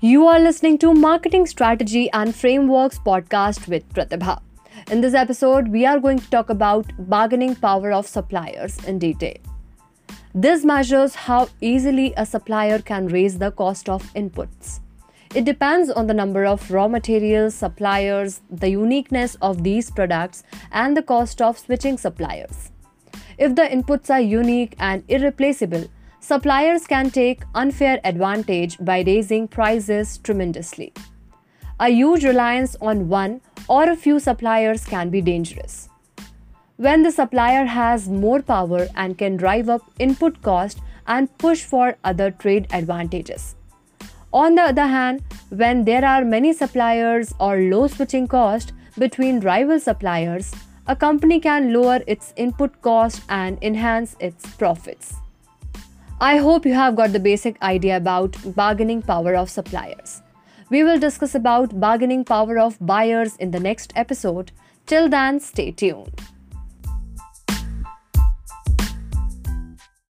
You are listening to Marketing Strategy and Frameworks podcast with Pratibha. In this episode, we are going to talk about bargaining power of suppliers in detail. This measures how easily a supplier can raise the cost of inputs. It depends on the number of raw materials, suppliers, the uniqueness of these products, and the cost of switching suppliers. If the inputs are unique and irreplaceable, suppliers can take unfair advantage by raising prices tremendously. A huge reliance on one or a few suppliers can be dangerous. When the supplier has more power and can drive up input cost and push for other trade advantages. On the other hand, when there are many suppliers or low switching cost between rival suppliers, a company can lower its input cost and enhance its profits. I hope you have got the basic idea about bargaining power of suppliers. We will discuss about bargaining power of buyers in the next episode. Till then, stay tuned.